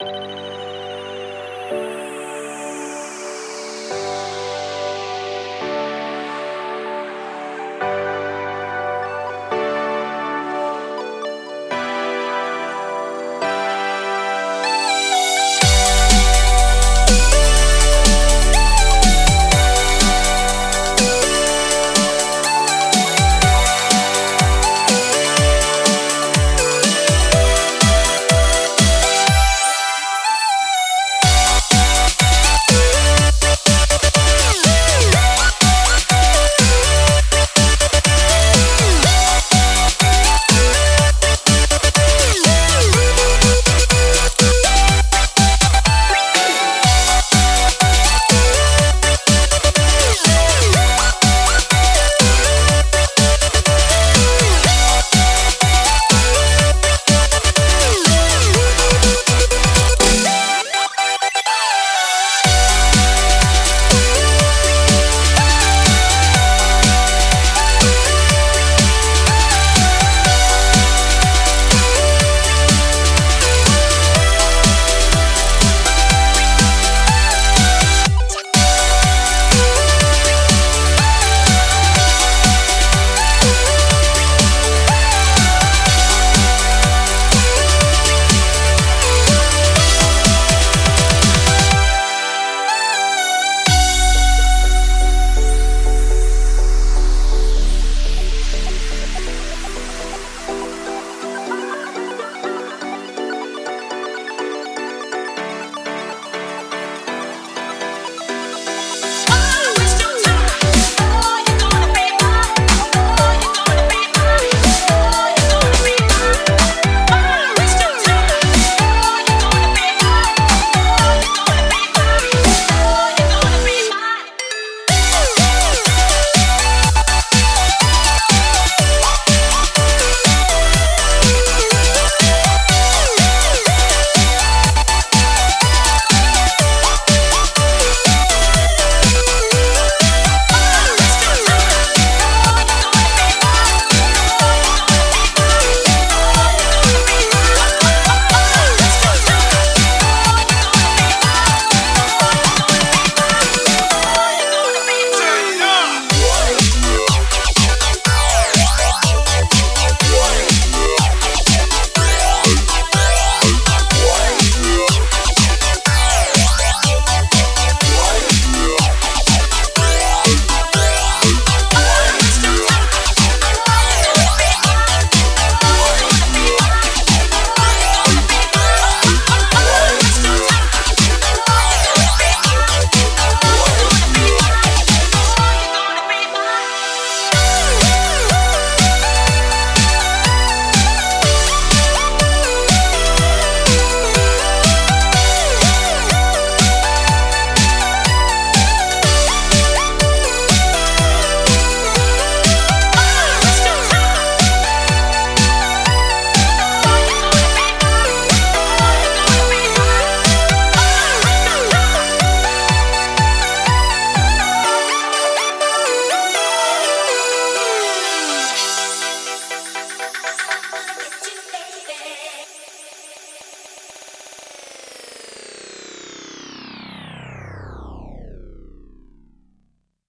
you